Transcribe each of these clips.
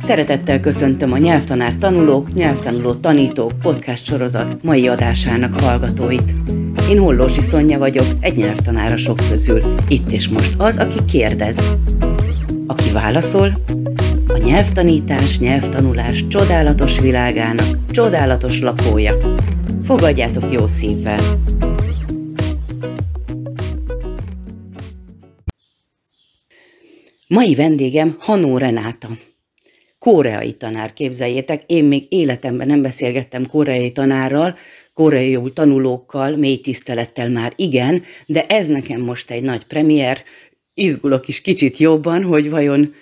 Szeretettel köszöntöm a Nyelvtanár Tanulók, Nyelvtanuló Tanítók podcast sorozat mai adásának hallgatóit. Én Hollósi Szonya vagyok, egy nyelvtanára sok közül. Itt és most az, aki kérdez. Aki válaszol, a nyelvtanítás, nyelvtanulás csodálatos világának csodálatos lakója. Fogadjátok jó szívvel! Mai vendégem Hanó Renáta. Koreai tanár, képzeljétek, én még életemben nem beszélgettem koreai tanárral, koreai tanulókkal, mély tisztelettel már igen, de ez nekem most egy nagy premier, izgulok is kicsit jobban, hogy vajon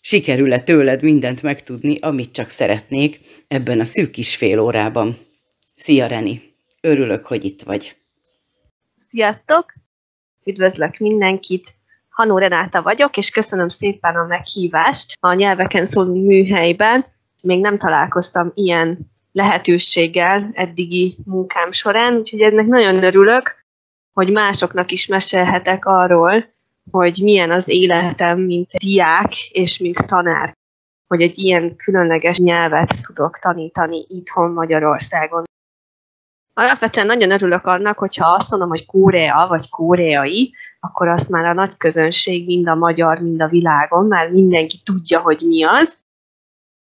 sikerül-e tőled mindent megtudni, amit csak szeretnék ebben a szűk kis fél órában. Szia, Reni! Örülök, hogy itt vagy. Sziasztok! Üdvözlök mindenkit! Hanó Renáta vagyok, és köszönöm szépen a meghívást a nyelveken szóló műhelyben. Még nem találkoztam ilyen lehetőséggel eddigi munkám során, úgyhogy ennek nagyon örülök, hogy másoknak is mesélhetek arról, hogy milyen az életem, mint diák és mint tanár, hogy egy ilyen különleges nyelvet tudok tanítani itthon Magyarországon. Alapvetően nagyon örülök annak, hogyha azt mondom, hogy Korea vagy koreai, akkor azt már a nagy közönség, mind a magyar, mind a világon, már mindenki tudja, hogy mi az.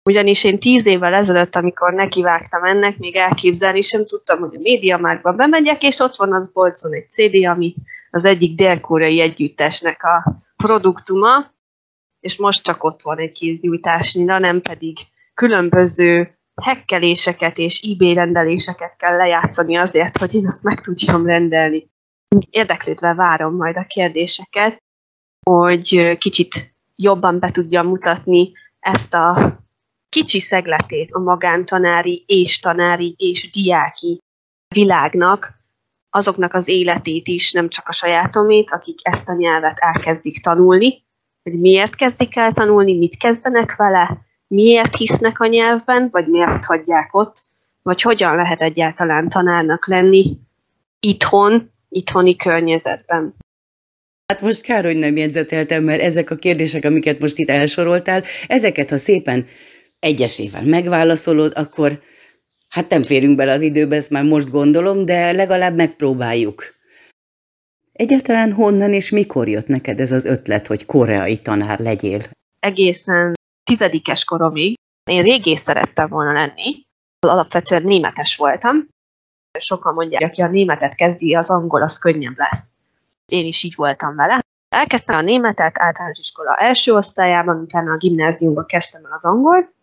Ugyanis én tíz évvel ezelőtt, amikor nekivágtam ennek, még elképzelni sem tudtam, hogy a médiamárkba bemegyek, és ott van az polcon egy CD, ami az egyik dél-koreai együttesnek a produktuma, és most csak ott van egy kéznyújtásnyira, nem pedig különböző hekkeléseket és eBay rendeléseket kell lejátszani azért, hogy én azt meg tudjam rendelni. Érdeklődve várom majd a kérdéseket, hogy kicsit jobban be tudjam mutatni ezt a kicsi szegletét a magántanári és tanári és diáki világnak, azoknak az életét is, nem csak a sajátomét, akik ezt a nyelvet elkezdik tanulni, hogy miért kezdik el tanulni, mit kezdenek vele, miért hisznek a nyelvben, vagy miért hagyják ott, vagy hogyan lehet egyáltalán tanárnak lenni itthon, itthoni környezetben. Hát most kár, hogy nem jegyzeteltem, mert ezek a kérdések, amiket most itt elsoroltál, ezeket, ha szépen egyesével megválaszolod, akkor hát nem férünk bele az időbe, ezt már most gondolom, de legalább megpróbáljuk. Egyáltalán honnan és mikor jött neked ez az ötlet, hogy koreai tanár legyél? Egészen tizedikes koromig én régész szerettem volna lenni, alapvetően németes voltam. Sokan mondják, aki a németet kezdi, az angol az könnyebb lesz. Én is így voltam vele. Elkezdtem a németet általános iskola első osztályában, utána a gimnáziumban kezdtem el az angol,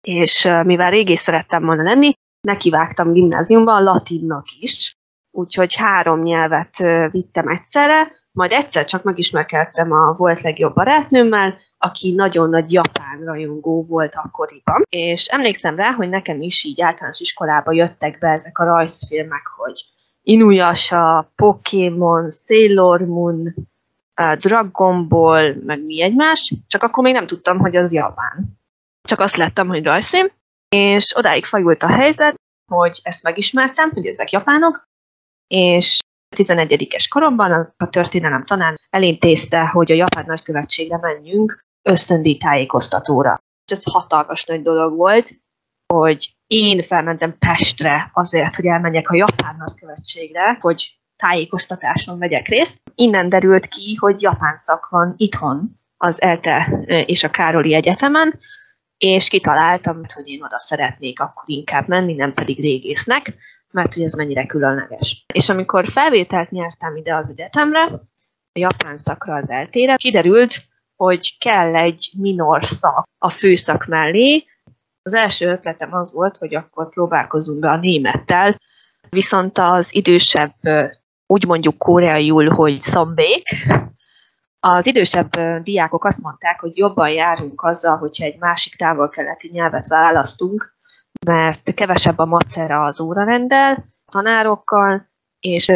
és mivel régész szerettem volna lenni, nekivágtam gimnáziumban latinnak is, úgyhogy három nyelvet vittem egyszerre, majd egyszer csak megismerkedtem a volt legjobb barátnőmmel, aki nagyon nagy japán rajongó volt akkoriban, és emlékszem rá, hogy nekem is így általános iskolába jöttek be ezek a rajzfilmek, hogy Inuyasha, Pokémon, Sailor Moon, Dragon Ball, meg mi egymás, csak akkor még nem tudtam, hogy az japán. Csak azt láttam, hogy rajzfilm, és odáig fajult a helyzet, hogy ezt megismertem, hogy ezek japánok, és 11-es koromban a történelem tanár elintézte, hogy a japán nagykövetségre menjünk ösztöndi tájékoztatóra. És ez hatalmas nagy dolog volt, hogy én felmentem Pestre azért, hogy elmenjek a japán nagykövetségre, hogy tájékoztatáson vegyek részt. Innen derült ki, hogy japán szak van itthon az ELTE és a Károli Egyetemen, és kitaláltam, hogy én oda szeretnék akkor inkább menni, nem pedig régésznek, mert hogy ez mennyire különleges. És amikor felvételt nyertem ide az egyetemre, a japán szakra az eltére, kiderült, hogy kell egy minor szak a főszak mellé. Az első ötletem az volt, hogy akkor próbálkozunk be a némettel, viszont az idősebb, úgy mondjuk koreaiul, hogy szambék, az idősebb diákok azt mondták, hogy jobban járunk azzal, hogyha egy másik távol-keleti nyelvet választunk, mert kevesebb a macera az órarendel, tanárokkal, és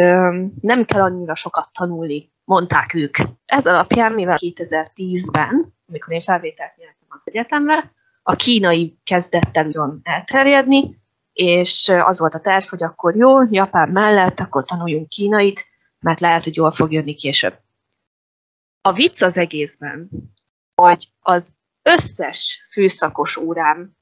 nem kell annyira sokat tanulni, mondták ők. Ez alapján, mivel 2010-ben, amikor én felvételt nyertem az egyetemre, a kínai kezdett el nagyon elterjedni, és az volt a terv, hogy akkor jó, Japán mellett, akkor tanuljunk kínait, mert lehet, hogy jól fog jönni később. A vicc az egészben, hogy az összes főszakos órám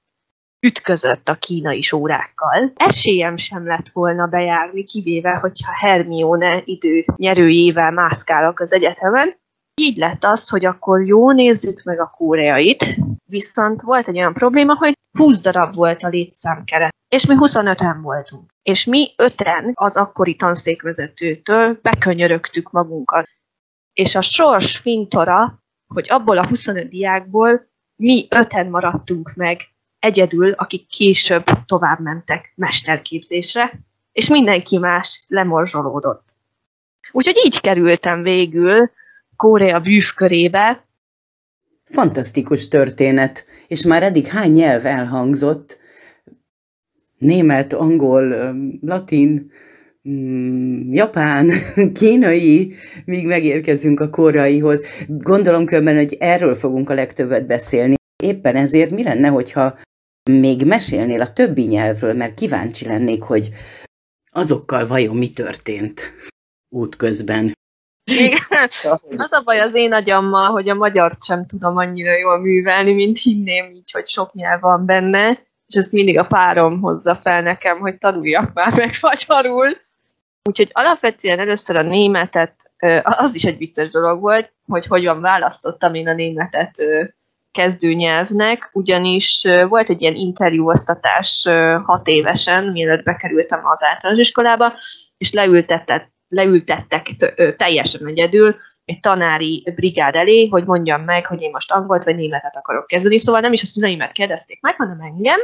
ütközött a kínai órákkal. Esélyem sem lett volna bejárni, kivéve, hogyha Hermione idő nyerőjével mászkálok az egyetemen. Így lett az, hogy akkor jó, nézzük meg a koreait, viszont volt egy olyan probléma, hogy 20 darab volt a létszámkeret, és mi 25-en voltunk. És mi öten az akkori tanszékvezetőtől bekönyörögtük magunkat. És a sors fintora, hogy abból a 25 diákból mi öten maradtunk meg egyedül, akik később tovább mentek mesterképzésre, és mindenki más lemorzsolódott. Úgyhogy így kerültem végül Korea bűvkörébe. Fantasztikus történet, és már eddig hány nyelv elhangzott? Német, angol, latin, mm, japán, kínai, míg megérkezünk a koraihoz. Gondolom különben, hogy erről fogunk a legtöbbet beszélni. Éppen ezért mi lenne, hogyha még mesélnél a többi nyelvről, mert kíváncsi lennék, hogy azokkal vajon mi történt útközben. Igen. Az a baj az én agyammal, hogy a magyart sem tudom annyira jól művelni, mint hinném így, hogy sok nyelv van benne, és ezt mindig a párom hozza fel nekem, hogy tanuljak már meg magyarul. Úgyhogy alapvetően először a németet, az is egy vicces dolog volt, hogy hogyan választottam én a németet kezdőnyelvnek, ugyanis volt egy ilyen interjúoztatás hat évesen, mielőtt bekerültem az általános iskolába, és leültettek, leültettek teljesen egyedül egy tanári brigád elé, hogy mondjam meg, hogy én most angolt vagy németet akarok kezdeni. Szóval nem is a szüleimet kérdezték meg, hanem engem.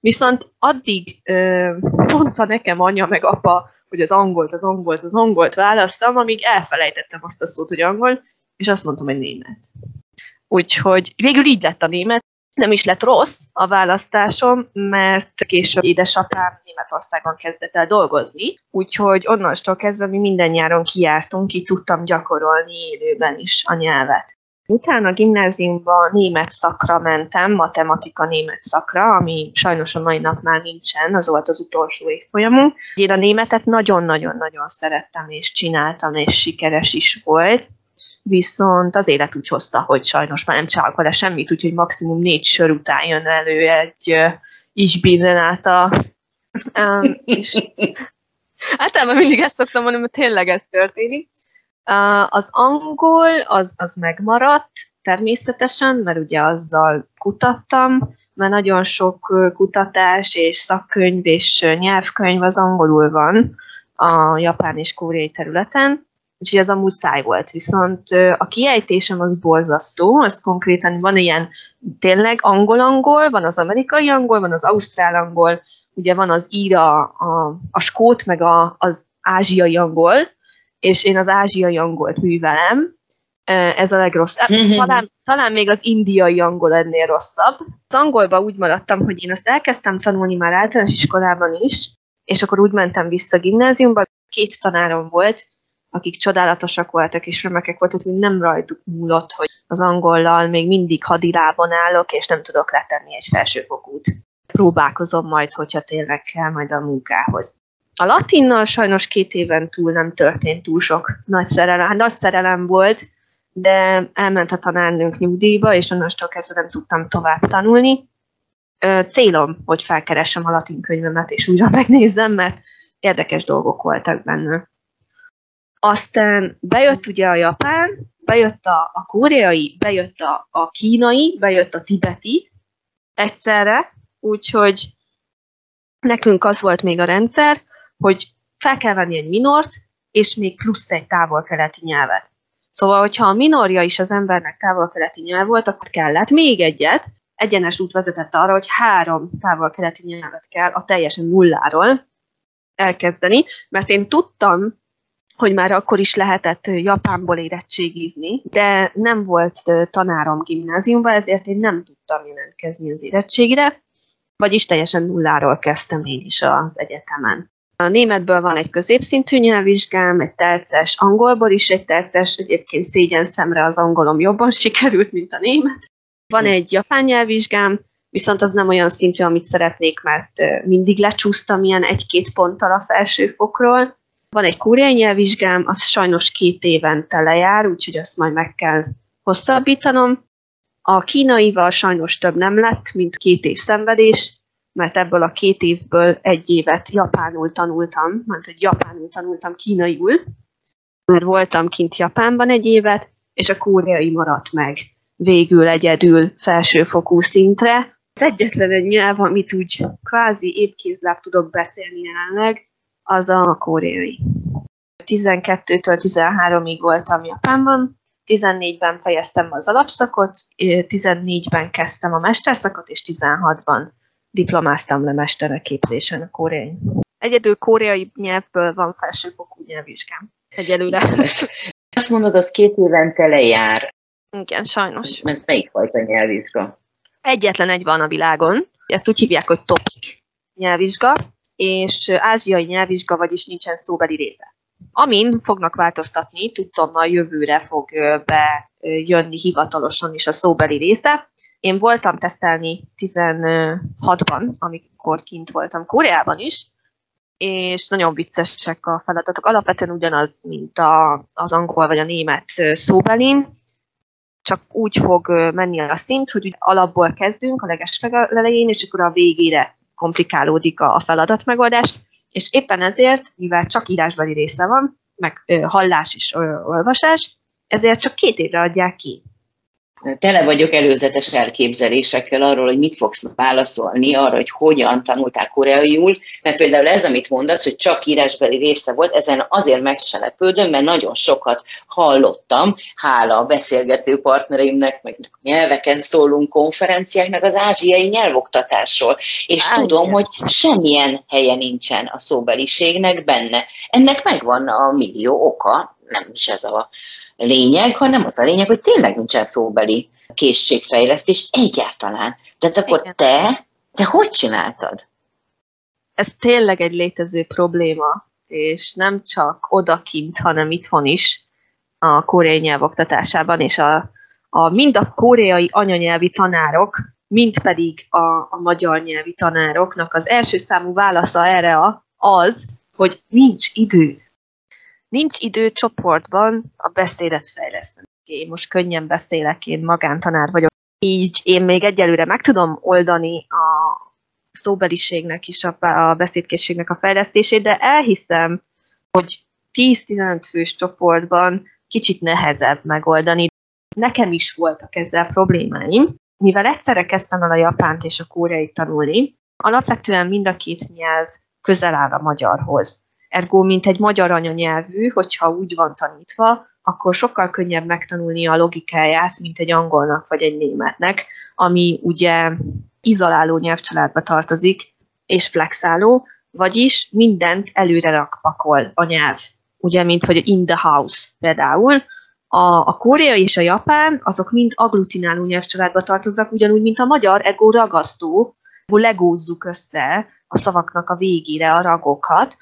Viszont addig ö, mondta nekem anya meg apa, hogy az angolt, az angolt, az angolt választam, amíg elfelejtettem azt a szót, hogy angol, és azt mondtam, hogy német. Úgyhogy végül így lett a német. Nem is lett rossz a választásom, mert később édesapám Németországban kezdett el dolgozni, úgyhogy onnantól kezdve mi minden nyáron kijártunk, ki tudtam gyakorolni élőben is a nyelvet. Utána a gimnáziumban német szakra mentem, matematika német szakra, ami sajnos a mai nap már nincsen, az volt az utolsó évfolyamunk. Én a németet nagyon-nagyon-nagyon szerettem, és csináltam, és sikeres is volt viszont az élet úgy hozta, hogy sajnos már nem csinálok vele semmit, úgyhogy maximum négy sör után jön elő egy uh, isbirrenáta. Um, és általában mindig ezt szoktam mondani, mert tényleg ez történik. Uh, az angol az, az megmaradt természetesen, mert ugye azzal kutattam, mert nagyon sok kutatás és szakkönyv és nyelvkönyv az angolul van a japán és koreai területen, úgyhogy az a muszáj volt. Viszont a kiejtésem az borzasztó, az konkrétan van ilyen tényleg angol-angol, van az amerikai angol, van az ausztrál angol, ugye van az íra, a, a skót, meg a, az ázsiai angol, és én az ázsiai angolt művelem, ez a legrosszabb. Talán, talán még az indiai angol ennél rosszabb. Az angolba úgy maradtam, hogy én azt elkezdtem tanulni már általános iskolában is, és akkor úgy mentem vissza a gimnáziumba, két tanárom volt, akik csodálatosak voltak és remekek voltak, hogy nem rajtuk múlott, hogy az angollal még mindig hadilában állok, és nem tudok letenni egy felsőfokút. Próbálkozom majd, hogyha tényleg kell majd a munkához. A latinnal sajnos két éven túl nem történt túl sok nagy szerelem, nagy szerelem volt, de elment a tanárnőnk nyugdíjba, és onnantól kezdve nem tudtam tovább tanulni. Célom, hogy felkeressem a latin könyvemet, és újra megnézzem, mert érdekes dolgok voltak benne. Aztán bejött ugye a japán, bejött a, a koreai, bejött a, a kínai, bejött a tibeti egyszerre, úgyhogy nekünk az volt még a rendszer, hogy fel kell venni egy minort, és még plusz egy távol-keleti nyelvet. Szóval, hogyha a minorja is az embernek távol-keleti nyelv volt, akkor kellett még egyet, egyenes út vezetett arra, hogy három távol-keleti nyelvet kell a teljesen nulláról elkezdeni, mert én tudtam hogy már akkor is lehetett Japánból érettségizni, de nem volt tanárom gimnáziumban, ezért én nem tudtam jelentkezni az érettségre, vagyis teljesen nulláról kezdtem én is az egyetemen. A németből van egy középszintű nyelvvizsgám, egy terces, angolból is egy terces, egyébként szégyen szemre az angolom jobban sikerült, mint a német. Van egy japán nyelvvizsgám, viszont az nem olyan szintű, amit szeretnék, mert mindig lecsúsztam ilyen egy-két ponttal a felsőfokról, van egy koreai nyelvvizsgám, az sajnos két évente lejár, úgyhogy azt majd meg kell hosszabbítanom. A kínaival sajnos több nem lett, mint két év szenvedés, mert ebből a két évből egy évet japánul tanultam, mert hogy japánul tanultam kínaiul, mert voltam kint Japánban egy évet, és a koreai maradt meg végül egyedül felsőfokú szintre. Az egyetlen egy nyelv, amit úgy kvázi épkézláb tudok beszélni jelenleg, az a koreai. 12-től 13-ig voltam Japánban, 14-ben fejeztem az alapszakot, 14-ben kezdtem a mesterszakot, és 16-ban diplomáztam le mesterképzésen a koreai. Egyedül koreai nyelvből van felsőfokú nyelvvizsgám. Egyelőre. Azt mondod, az két évente lejár. Igen, sajnos. Mert melyik fajta nyelvvizsga? Egyetlen egy van a világon. Ezt úgy hívják, hogy topik nyelvvizsga, és ázsiai nyelvvizsga, vagyis nincsen szóbeli része. Amin fognak változtatni, tudtam, a jövőre fog bejönni hivatalosan is a szóbeli része. Én voltam tesztelni 16-ban, amikor kint voltam Koreában is, és nagyon viccesek a feladatok. Alapvetően ugyanaz, mint a, az angol vagy a német szóbelin, csak úgy fog menni a szint, hogy alapból kezdünk a leges elején, és akkor a végére komplikálódik a feladat megoldás, és éppen ezért, mivel csak írásbeli része van, meg hallás és olvasás, ezért csak két évre adják ki tele vagyok előzetes elképzelésekkel arról, hogy mit fogsz válaszolni arra, hogy hogyan tanultál koreaiul, mert például ez, amit mondasz, hogy csak írásbeli része volt, ezen azért megselepődöm, mert nagyon sokat hallottam, hála a beszélgető partnereimnek, meg nyelveken szólunk konferenciáknak az ázsiai nyelvoktatásról, és Á, tudom, hogy semmilyen helye nincsen a szóbeliségnek benne. Ennek megvan a millió oka, nem is ez a lényeg, hanem az a lényeg, hogy tényleg nincsen szóbeli készségfejlesztés egyáltalán. Tehát akkor Igen. te, te hogy csináltad? Ez tényleg egy létező probléma, és nem csak odakint, hanem itthon is a koreai nyelv oktatásában, és a, a, mind a koreai anyanyelvi tanárok, mind pedig a, a magyar nyelvi tanároknak az első számú válasza erre a, az, hogy nincs idő nincs idő csoportban a beszédet fejleszteni. Én most könnyen beszélek, én magántanár vagyok. Így én még egyelőre meg tudom oldani a szóbeliségnek is, a beszédkészségnek a fejlesztését, de elhiszem, hogy 10-15 fős csoportban kicsit nehezebb megoldani. Nekem is voltak ezzel problémáim, mivel egyszerre kezdtem el a japánt és a koreai tanulni, alapvetően mind a két nyelv közel áll a magyarhoz. Ergo, mint egy magyar anyanyelvű, hogyha úgy van tanítva, akkor sokkal könnyebb megtanulni a logikáját, mint egy angolnak vagy egy németnek, ami ugye izoláló nyelvcsaládba tartozik, és flexáló, vagyis mindent előre rakpakol a nyelv. Ugye, mint hogy in the house például. A, a koreai és a japán, azok mind agglutináló nyelvcsaládba tartoznak, ugyanúgy, mint a magyar ego ragasztó, ahol legózzuk össze a szavaknak a végére a ragokat,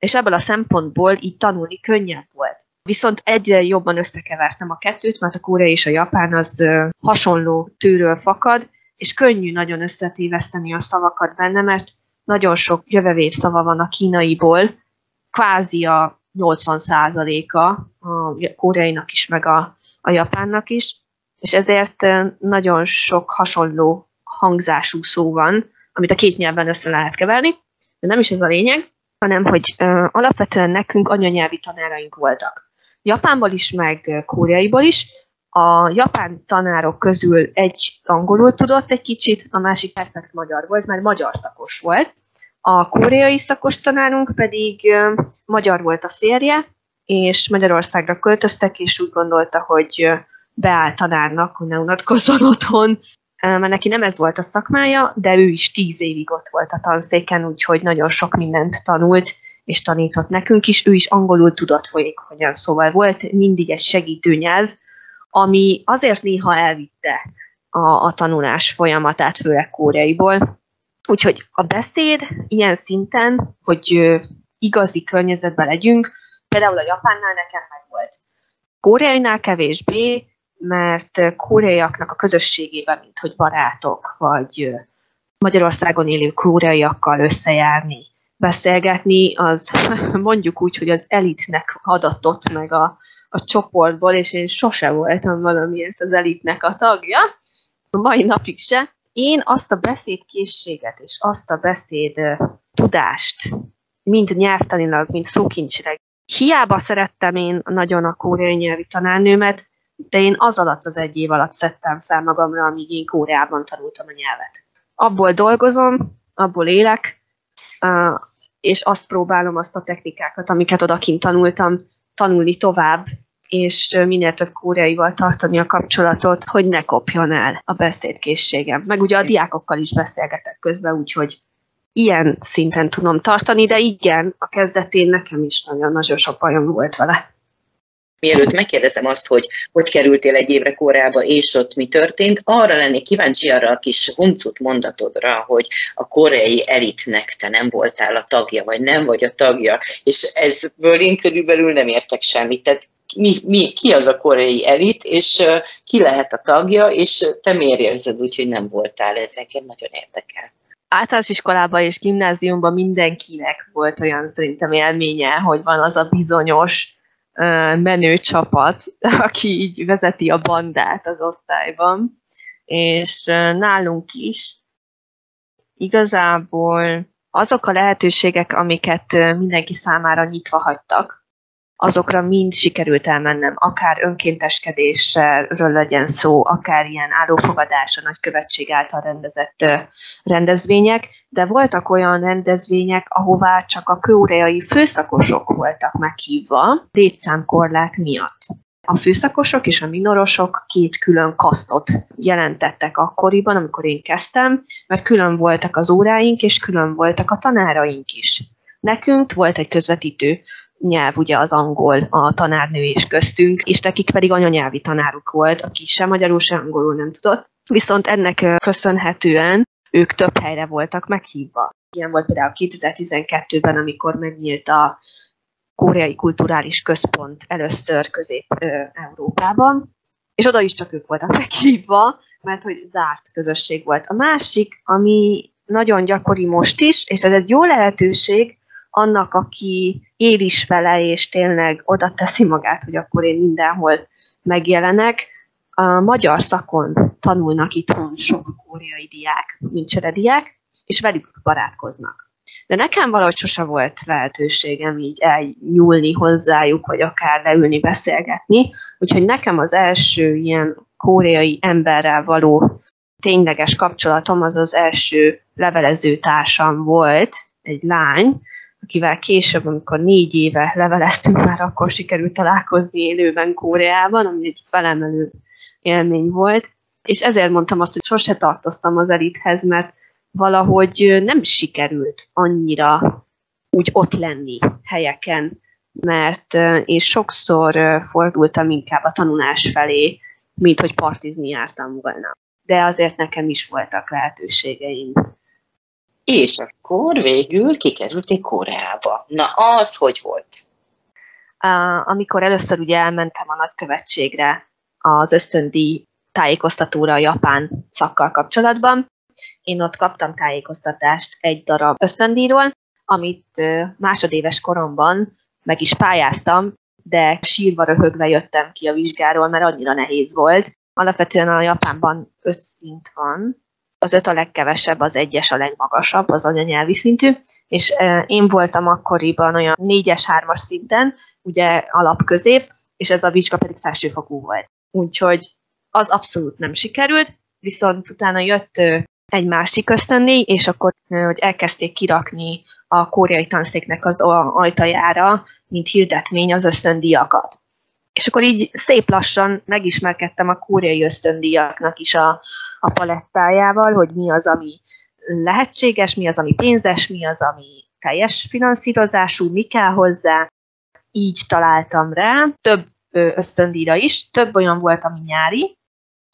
és ebből a szempontból így tanulni könnyebb volt. Viszont egyre jobban összekevertem a kettőt, mert a koreai és a japán az hasonló tőről fakad, és könnyű nagyon összetéveszteni a szavakat benne, mert nagyon sok jövevény szava van a kínaiból, kvázi a 80%-a a koreainak is, meg a, a japánnak is, és ezért nagyon sok hasonló hangzású szó van, amit a két nyelven össze lehet keverni, de nem is ez a lényeg, hanem hogy ö, alapvetően nekünk anyanyelvi tanáraink voltak. Japánból is, meg koreaiból is. A japán tanárok közül egy angolul tudott egy kicsit, a másik perfekt magyar volt, mert magyar szakos volt. A koreai szakos tanárunk pedig ö, magyar volt a férje, és Magyarországra költöztek, és úgy gondolta, hogy beáll tanárnak, hogy ne unatkozzon otthon, mert neki nem ez volt a szakmája, de ő is tíz évig ott volt a tanszéken, úgyhogy nagyon sok mindent tanult, és tanított nekünk is, ő is angolul tudott folyékonyan, szóval volt mindig egy segítő nyelv, ami azért néha elvitte a, a tanulás folyamatát, főleg koreaiból. Úgyhogy a beszéd ilyen szinten, hogy igazi környezetben legyünk, például a japánnál nekem meg volt. Koreainál kevésbé, mert koreaiaknak a közösségében, mint hogy barátok, vagy Magyarországon élő koreaiakkal összejárni, beszélgetni, az mondjuk úgy, hogy az elitnek adatott meg a, a csoportból, és én sose voltam valamiért az elitnek a tagja, a mai napig se. Én azt a beszédkészséget és azt a beszéd tudást, mind nyelvtanilag, mind szókincsileg, hiába szerettem én nagyon a koreai nyelvi tanárnőmet, de én az alatt az egy év alatt szedtem fel magamra, amíg én Kóreában tanultam a nyelvet. Abból dolgozom, abból élek, és azt próbálom azt a technikákat, amiket odakint tanultam, tanulni tovább, és minél több kóreaival tartani a kapcsolatot, hogy ne kopjon el a beszédkészségem. Meg ugye a diákokkal is beszélgetek közben, úgyhogy ilyen szinten tudom tartani, de igen, a kezdetén nekem is nagyon-nagyon sok bajom volt vele. Mielőtt megkérdezem azt, hogy hogy kerültél egy évre Koreába, és ott mi történt, arra lennék kíváncsi arra a kis huncut mondatodra, hogy a koreai elitnek te nem voltál a tagja, vagy nem vagy a tagja, és ezből én körülbelül nem értek semmit. Tehát mi, mi, ki az a koreai elit, és ki lehet a tagja, és te miért érzed úgy, hogy nem voltál ezeken, nagyon érdekel. Általános iskolában és gimnáziumban mindenkinek volt olyan szerintem élménye, hogy van az a bizonyos menő csapat, aki így vezeti a bandát az osztályban, és nálunk is igazából azok a lehetőségek, amiket mindenki számára nyitva hagytak, azokra mind sikerült elmennem, akár önkénteskedésről legyen szó, akár ilyen állófogadás a nagykövetség által rendezett rendezvények, de voltak olyan rendezvények, ahová csak a kóreai főszakosok voltak meghívva létszámkorlát miatt. A főszakosok és a minorosok két külön kasztot jelentettek akkoriban, amikor én kezdtem, mert külön voltak az óráink, és külön voltak a tanáraink is. Nekünk volt egy közvetítő nyelv ugye az angol, a tanárnő és köztünk, és nekik pedig anyanyelvi tanáruk volt, aki sem magyarul, sem angolul nem tudott. Viszont ennek köszönhetően ők több helyre voltak meghívva. Ilyen volt például 2012-ben, amikor megnyílt a Koreai Kulturális Központ először Közép-Európában, és oda is csak ők voltak meghívva, mert hogy zárt közösség volt. A másik, ami nagyon gyakori most is, és ez egy jó lehetőség, annak, aki él is vele, és tényleg oda teszi magát, hogy akkor én mindenhol megjelenek. A magyar szakon tanulnak itthon sok koreai diák, mint diák, és velük barátkoznak. De nekem valahogy sose volt lehetőségem így elnyúlni hozzájuk, vagy akár leülni, beszélgetni, úgyhogy nekem az első ilyen koreai emberrel való tényleges kapcsolatom az az első levelező társam volt, egy lány, akivel később, amikor négy éve leveleztünk, már akkor sikerült találkozni élőben Kóreában, ami egy felemelő élmény volt. És ezért mondtam azt, hogy sose tartoztam az elithez, mert valahogy nem sikerült annyira úgy ott lenni helyeken, mert én sokszor fordultam inkább a tanulás felé, mint hogy partizni jártam volna. De azért nekem is voltak lehetőségeim és akkor végül kikerülték Koreába. Na, az hogy volt? Amikor először ugye elmentem a nagykövetségre az ösztöndíj tájékoztatóra a japán szakkal kapcsolatban, én ott kaptam tájékoztatást egy darab ösztöndíjról, amit másodéves koromban meg is pályáztam, de sírva röhögve jöttem ki a vizsgáról, mert annyira nehéz volt. Alapvetően a Japánban öt szint van, az öt a legkevesebb, az egyes a legmagasabb, az anyanyelvi szintű, és én voltam akkoriban olyan négyes, hármas szinten, ugye alapközép, és ez a vizsga pedig felsőfokú volt. Úgyhogy az abszolút nem sikerült, viszont utána jött egy másik ösztöndíj, és akkor hogy elkezdték kirakni a koreai tanszéknek az ajtajára, mint hirdetmény az ösztöndíjakat. És akkor így szép lassan megismerkedtem a koreai ösztöndíjaknak is a, a palettájával, hogy mi az, ami lehetséges, mi az, ami pénzes, mi az, ami teljes finanszírozású, mi kell hozzá. Így találtam rá. Több ösztöndíjra is, több olyan volt, ami nyári,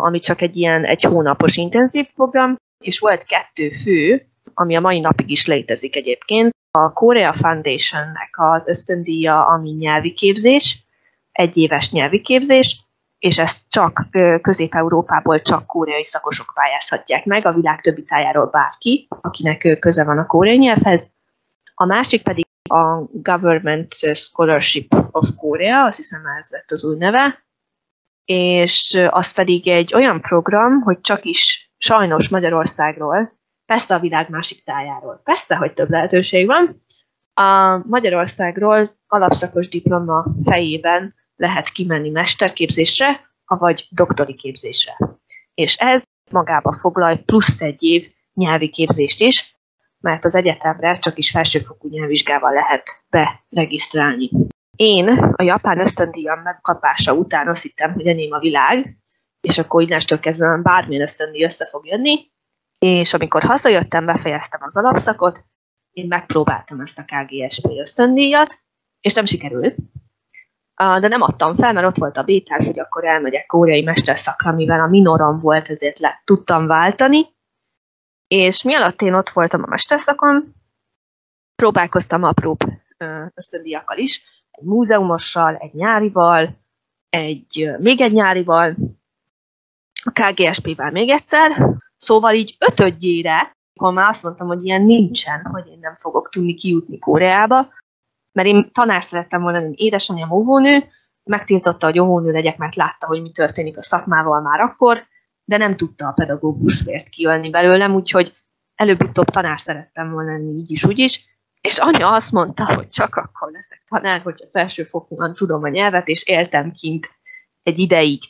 ami csak egy ilyen egy hónapos intenzív program, és volt kettő fő, ami a mai napig is létezik egyébként. A Korea Foundation-nek az ösztöndíja, ami nyelvi képzés, egy éves nyelvi képzés, és ezt csak Közép-Európából csak koreai szakosok pályázhatják meg, a világ többi tájáról bárki, akinek köze van a koreai nyelvhez. A másik pedig a Government Scholarship of Korea, azt hiszem ez lett az új neve, és az pedig egy olyan program, hogy csak is sajnos Magyarországról, persze a világ másik tájáról, persze, hogy több lehetőség van, a Magyarországról alapszakos diploma fejében lehet kimenni mesterképzésre, vagy doktori képzésre. És ez magába foglal plusz egy év nyelvi képzést is, mert az egyetemre csak is felsőfokú nyelvvizsgával lehet beregisztrálni. Én a japán ösztöndíjam megkapása után azt hittem, hogy enyém a világ, és akkor innestől kezdve bármilyen ösztöndíj össze fog jönni, és amikor hazajöttem, befejeztem az alapszakot, én megpróbáltam ezt a KGSP ösztöndíjat, és nem sikerült. De nem adtam fel, mert ott volt a bétás, hogy akkor elmegyek kóreai mesterszakra, mivel a minorom volt, ezért le tudtam váltani. És mi alatt én ott voltam a mesterszakon, próbálkoztam apróbb ösztöndíjakkal is, egy múzeumossal, egy nyárival, egy, még egy nyárival, a KGSP-vel még egyszer, szóval így ötödjére akkor már azt mondtam, hogy ilyen nincsen, hogy én nem fogok tudni kijutni Koreába, mert én tanár szerettem volna lenni, édesanyám óvónő, megtiltotta, hogy óvónő legyek, mert látta, hogy mi történik a szakmával már akkor, de nem tudta a pedagógus vért kijönni belőlem, úgyhogy előbb-utóbb tanár szerettem volna lenni így is, úgy is, és anya azt mondta, hogy csak akkor leszek tanár, hogyha felsőfokúan tudom a nyelvet, és éltem kint egy ideig.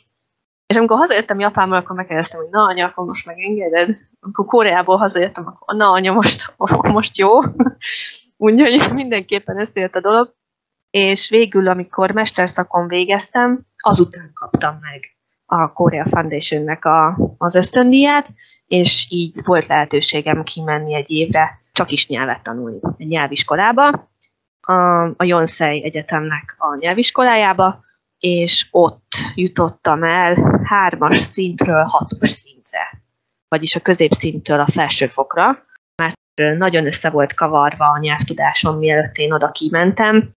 És amikor hazajöttem Japánból, akkor megkérdeztem, hogy na anya, akkor most megengeded? Amikor Koreából hazajöttem, akkor na anya, most, most jó. Úgyhogy mindenképpen összejött a dolog. És végül, amikor mesterszakon végeztem, azután kaptam meg a Korea Foundation-nek a, az ösztöndíját, és így volt lehetőségem kimenni egy évre csak is nyelvet tanulni egy nyelviskolába, a, a Yonsei Egyetemnek a nyelviskolájába, és ott jutottam el hármas szintről hatos szintre, vagyis a középszinttől a felsőfokra, nagyon össze volt kavarva a nyelvtudásom, mielőtt én oda kimentem,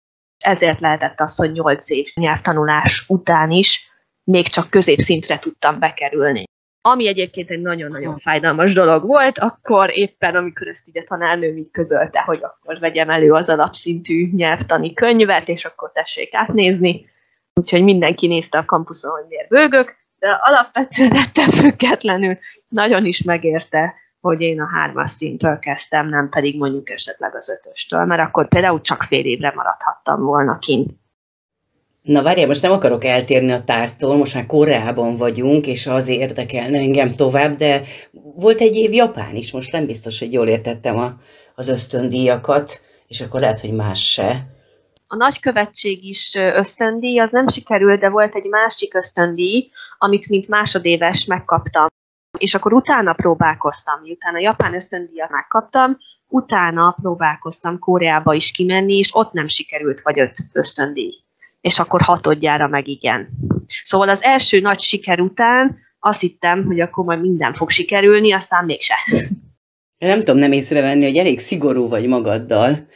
ezért lehetett az, hogy nyolc év nyelvtanulás után is még csak középszintre tudtam bekerülni. Ami egyébként egy nagyon-nagyon fájdalmas dolog volt, akkor éppen, amikor ezt így a tanárnőm így közölte, hogy akkor vegyem elő az alapszintű nyelvtani könyvet, és akkor tessék átnézni, úgyhogy mindenki nézte a kampuszon, hogy miért bőgök, de alapvetően ettől függetlenül nagyon is megérte, hogy én a hármas szintől kezdtem, nem pedig mondjuk esetleg az ötöstől, mert akkor például csak fél évre maradhattam volna kint. Na várjál, most nem akarok eltérni a tártól, most már Koreában vagyunk, és az érdekelne engem tovább, de volt egy év Japán is, most nem biztos, hogy jól értettem a, az ösztöndíjakat, és akkor lehet, hogy más se. A nagykövetség is ösztöndíj, az nem sikerült, de volt egy másik ösztöndíj, amit mint másodéves megkaptam. És akkor utána próbálkoztam, miután a japán ösztöndíjat megkaptam, utána próbálkoztam Koreába is kimenni, és ott nem sikerült, vagy öt ösztöndíj. És akkor hatodjára meg igen. Szóval az első nagy siker után azt hittem, hogy akkor majd minden fog sikerülni, aztán mégse. Nem tudom nem észrevenni, hogy elég szigorú vagy magaddal,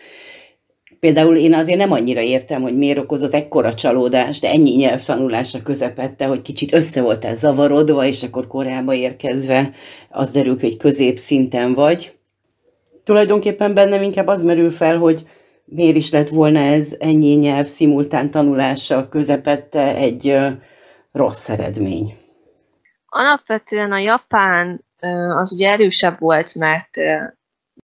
Például én azért nem annyira értem, hogy miért okozott ekkora csalódást, ennyi nyelvtanulásra közepette, hogy kicsit össze voltál zavarodva, és akkor korába érkezve az derül, hogy középszinten vagy. Tulajdonképpen bennem inkább az merül fel, hogy miért is lett volna ez ennyi nyelv szimultán tanulása közepette egy rossz eredmény. Alapvetően a japán az ugye erősebb volt, mert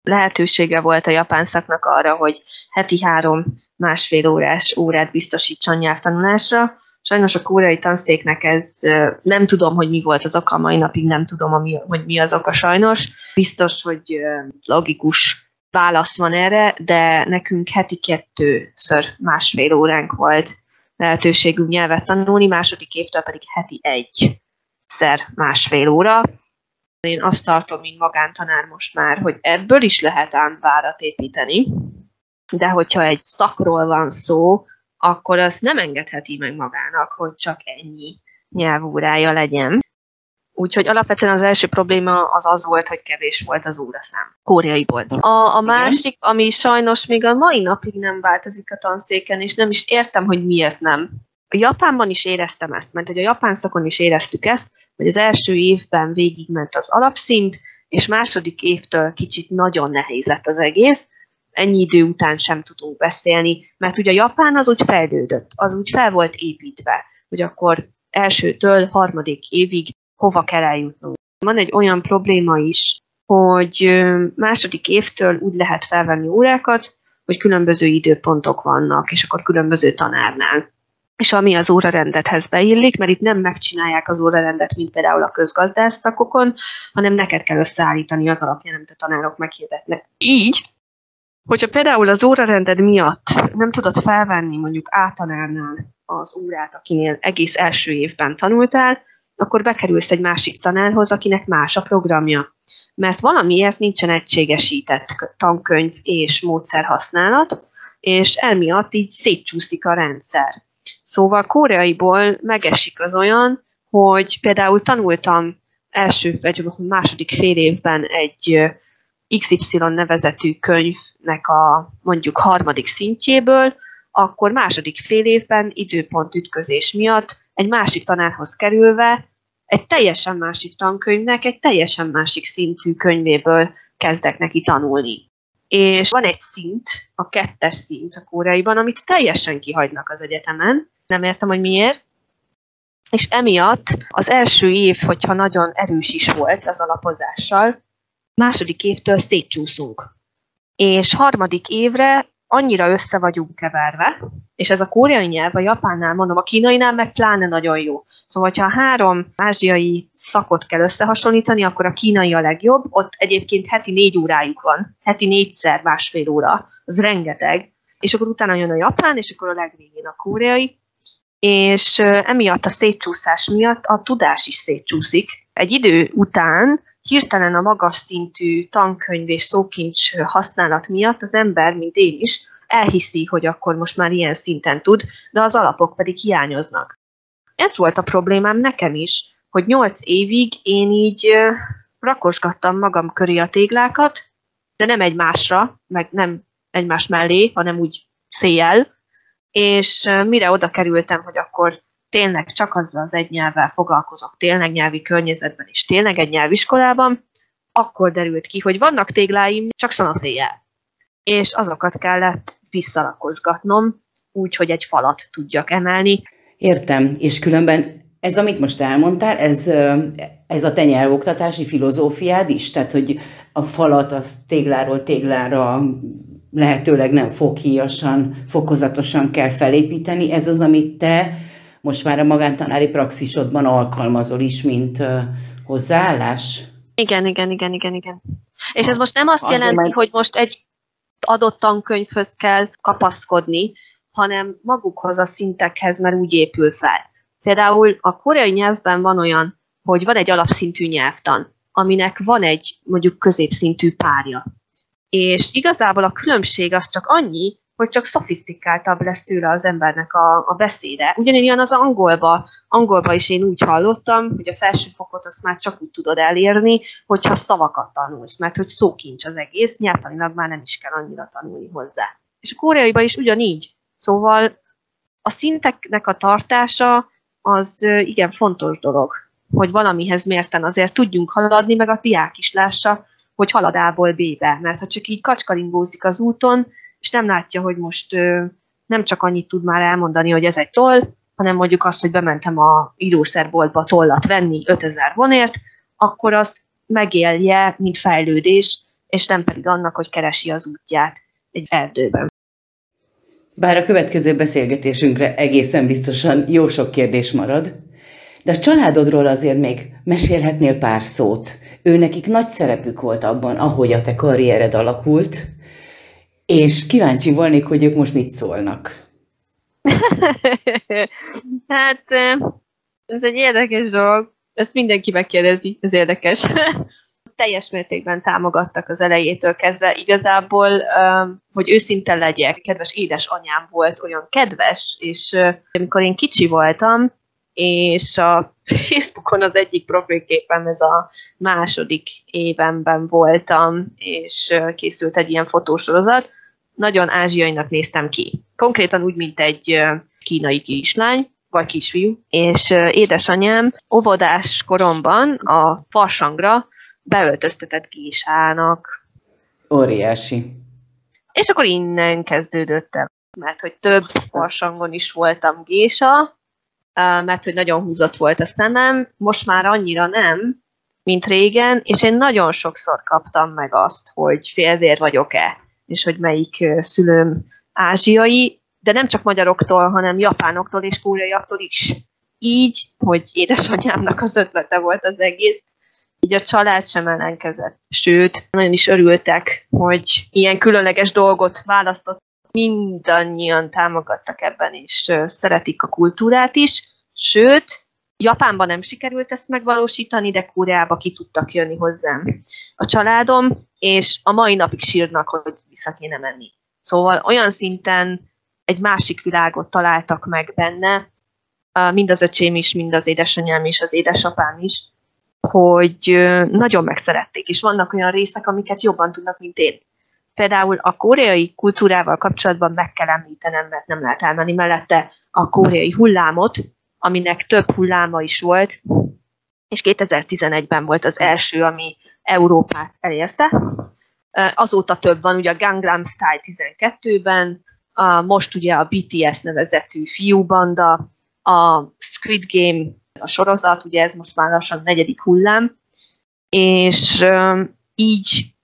lehetősége volt a japán szaknak arra, hogy heti három másfél órás órát biztosítson nyelvtanulásra. Sajnos a koreai tanszéknek ez nem tudom, hogy mi volt az oka, mai napig nem tudom, hogy mi az oka sajnos. Biztos, hogy logikus válasz van erre, de nekünk heti kettőször másfél óránk volt lehetőségünk nyelvet tanulni, második évtől pedig heti egyszer másfél óra. Én azt tartom, mint magántanár most már, hogy ebből is lehet ám várat építeni, de hogyha egy szakról van szó, akkor azt nem engedheti meg magának, hogy csak ennyi nyelvórája legyen. Úgyhogy alapvetően az első probléma az az volt, hogy kevés volt az óraszám. Koreai volt. A, a másik, ami sajnos még a mai napig nem változik a tanszéken, és nem is értem, hogy miért nem. A Japánban is éreztem ezt, mert hogy a japán szakon is éreztük ezt, hogy az első évben végigment az alapszint, és második évtől kicsit nagyon nehéz lett az egész, ennyi idő után sem tudunk beszélni, mert ugye Japán az úgy fejlődött, az úgy fel volt építve, hogy akkor elsőtől harmadik évig hova kell eljutnunk. Van egy olyan probléma is, hogy második évtől úgy lehet felvenni órákat, hogy különböző időpontok vannak, és akkor különböző tanárnál. És ami az órarendethez beillik, mert itt nem megcsinálják az órarendet, mint például a közgazdász szakokon, hanem neked kell összeállítani az alapján, amit a tanárok meghirdetnek. Így, hogyha például az órarended miatt nem tudod felvenni mondjuk átanárnál az órát, akinél egész első évben tanultál, akkor bekerülsz egy másik tanárhoz, akinek más a programja. Mert valamiért nincsen egységesített tankönyv és módszerhasználat, és emiatt így szétcsúszik a rendszer. Szóval koreaiból megesik az olyan, hogy például tanultam első vagy második fél évben egy XY nevezetű könyvnek a mondjuk harmadik szintjéből, akkor második fél évben időpont ütközés miatt egy másik tanárhoz kerülve egy teljesen másik tankönyvnek, egy teljesen másik szintű könyvéből kezdek neki tanulni. És van egy szint, a kettes szint a kóreaiban, amit teljesen kihagynak az egyetemen. Nem értem, hogy miért. És emiatt az első év, hogyha nagyon erős is volt az alapozással, második évtől szétcsúszunk. És harmadik évre annyira össze vagyunk keverve, és ez a koreai nyelv, a japánnál mondom, a kínainál meg pláne nagyon jó. Szóval, ha három ázsiai szakot kell összehasonlítani, akkor a kínai a legjobb, ott egyébként heti négy órájuk van, heti négyszer másfél óra, az rengeteg, és akkor utána jön a japán, és akkor a legvégén a koreai, és emiatt a szétcsúszás miatt a tudás is szétcsúszik. Egy idő után hirtelen a magas szintű tankönyv és szókincs használat miatt az ember, mint én is, elhiszi, hogy akkor most már ilyen szinten tud, de az alapok pedig hiányoznak. Ez volt a problémám nekem is, hogy nyolc évig én így rakosgattam magam köré a téglákat, de nem egymásra, meg nem egymás mellé, hanem úgy széjjel, és mire oda kerültem, hogy akkor tényleg csak azzal az egy nyelvvel foglalkozok, tényleg nyelvi környezetben és tényleg egy nyelviskolában, akkor derült ki, hogy vannak tégláim, csak szanaszéjjel. És azokat kellett visszalakosgatnom, úgy, hogy egy falat tudjak emelni. Értem, és különben ez, amit most elmondtál, ez, ez a te nyelvoktatási filozófiád is? Tehát, hogy a falat az tégláról téglára lehetőleg nem foghíjasan, fokozatosan kell felépíteni. Ez az, amit te most már a magántanári praxisodban alkalmazol is, mint hozzáállás? Igen, igen, igen, igen, igen. És ez most nem azt jelenti, hogy most egy adott tankönyvhöz kell kapaszkodni, hanem magukhoz a szintekhez, mert úgy épül fel. Például a koreai nyelvben van olyan, hogy van egy alapszintű nyelvtan, aminek van egy mondjuk középszintű párja. És igazából a különbség az csak annyi, hogy csak szofisztikáltabb lesz tőle az embernek a, a beszéde. Ugyanilyen az angolba, angolba is én úgy hallottam, hogy a felsőfokot azt már csak úgy tudod elérni, hogyha szavakat tanulsz, mert hogy szókincs az egész, nyelvtanilag már nem is kell annyira tanulni hozzá. És a koreaiban is ugyanígy. Szóval a szinteknek a tartása az igen fontos dolog, hogy valamihez mérten azért tudjunk haladni, meg a diák is lássa, hogy halad A-ból B-be, mert ha csak így kacskaringózik az úton, és nem látja, hogy most nem csak annyit tud már elmondani, hogy ez egy toll, hanem mondjuk azt, hogy bementem a írószerboltba tollat venni 5000 vonért, akkor azt megélje, mint fejlődés, és nem pedig annak, hogy keresi az útját egy erdőben. Bár a következő beszélgetésünkre egészen biztosan jó sok kérdés marad, de a családodról azért még mesélhetnél pár szót. Ő nekik nagy szerepük volt abban, ahogy a te karriered alakult, és kíváncsi volnék, hogy ők most mit szólnak. hát, ez egy érdekes dolog. Ezt mindenki megkérdezi, ez érdekes. Teljes mértékben támogattak az elejétől kezdve. Igazából, hogy őszinte legyek, kedves édesanyám volt olyan kedves, és amikor én kicsi voltam, és a Facebookon az egyik profilképen ez a második évenben voltam, és készült egy ilyen fotósorozat, nagyon ázsiainak néztem ki. Konkrétan úgy, mint egy kínai kislány, vagy kisfiú, és édesanyám óvodás koromban a farsangra beöltöztetett gésának. Óriási. És akkor innen kezdődött el, mert hogy több farsangon is voltam gésa, mert hogy nagyon húzott volt a szemem, most már annyira nem, mint régen, és én nagyon sokszor kaptam meg azt, hogy félvér vagyok-e, és hogy melyik szülőm ázsiai, de nem csak magyaroktól, hanem japánoktól és kóreaiaktól is. Így, hogy édesanyámnak az ötlete volt az egész, így a család sem ellenkezett. Sőt, nagyon is örültek, hogy ilyen különleges dolgot választott. Mindannyian támogattak ebben, és szeretik a kultúrát is. Sőt, Japánban nem sikerült ezt megvalósítani, de Koreába ki tudtak jönni hozzám a családom, és a mai napig sírnak, hogy vissza kéne menni. Szóval olyan szinten egy másik világot találtak meg benne, mind az öcsém is, mind az édesanyám is, az édesapám is, hogy nagyon megszerették, és vannak olyan részek, amiket jobban tudnak, mint én. Például a koreai kultúrával kapcsolatban meg kell említenem, mert nem lehet elmenni mellette a koreai hullámot, aminek több hulláma is volt, és 2011-ben volt az első, ami Európát elérte. Azóta több van, ugye a Gangnam Style 12-ben, a, most ugye a BTS nevezetű fiúbanda, a Squid Game, a sorozat, ugye ez most már lassan negyedik hullám, és így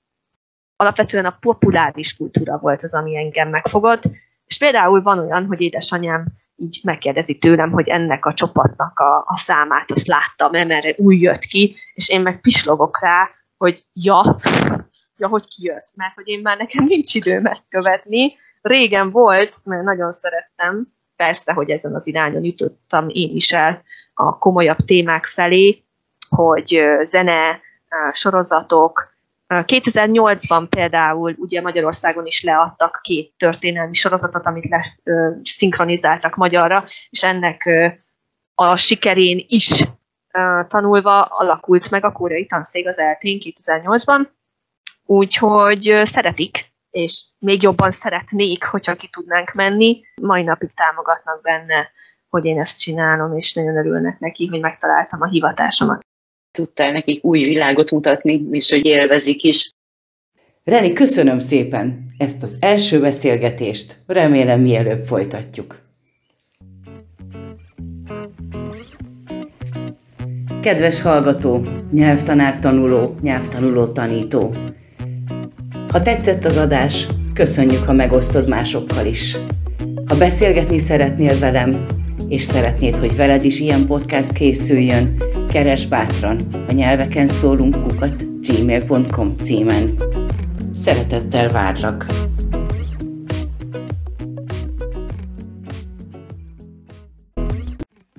alapvetően a populáris kultúra volt az, ami engem megfogott, és például van olyan, hogy édesanyám így megkérdezi tőlem, hogy ennek a csapatnak a, a számát azt láttam, mert új jött ki, és én meg pislogok rá, hogy ja, ja, hogy kijött, mert hogy én már nekem nincs időm ezt követni. Régen volt, mert nagyon szerettem, persze, hogy ezen az irányon jutottam én is el a komolyabb témák felé, hogy zene, sorozatok, 2008-ban például ugye Magyarországon is leadtak két történelmi sorozatot, amit le, szinkronizáltak magyarra, és ennek a sikerén is tanulva alakult meg a koreai tanszég az eltén 2008-ban, úgyhogy szeretik, és még jobban szeretnék, hogyha ki tudnánk menni. Mai napig támogatnak benne, hogy én ezt csinálom, és nagyon örülnek neki, hogy megtaláltam a hivatásomat tudtál nekik új világot mutatni, és hogy élvezik is. Reni, köszönöm szépen ezt az első beszélgetést. Remélem mielőbb folytatjuk. Kedves hallgató, nyelvtanár tanuló, nyelvtanuló tanító! Ha tetszett az adás, köszönjük, ha megosztod másokkal is. Ha beszélgetni szeretnél velem, és szeretnéd, hogy veled is ilyen podcast készüljön, keres bátran a nyelveken szólunk kukac gmail.com címen. Szeretettel várlak!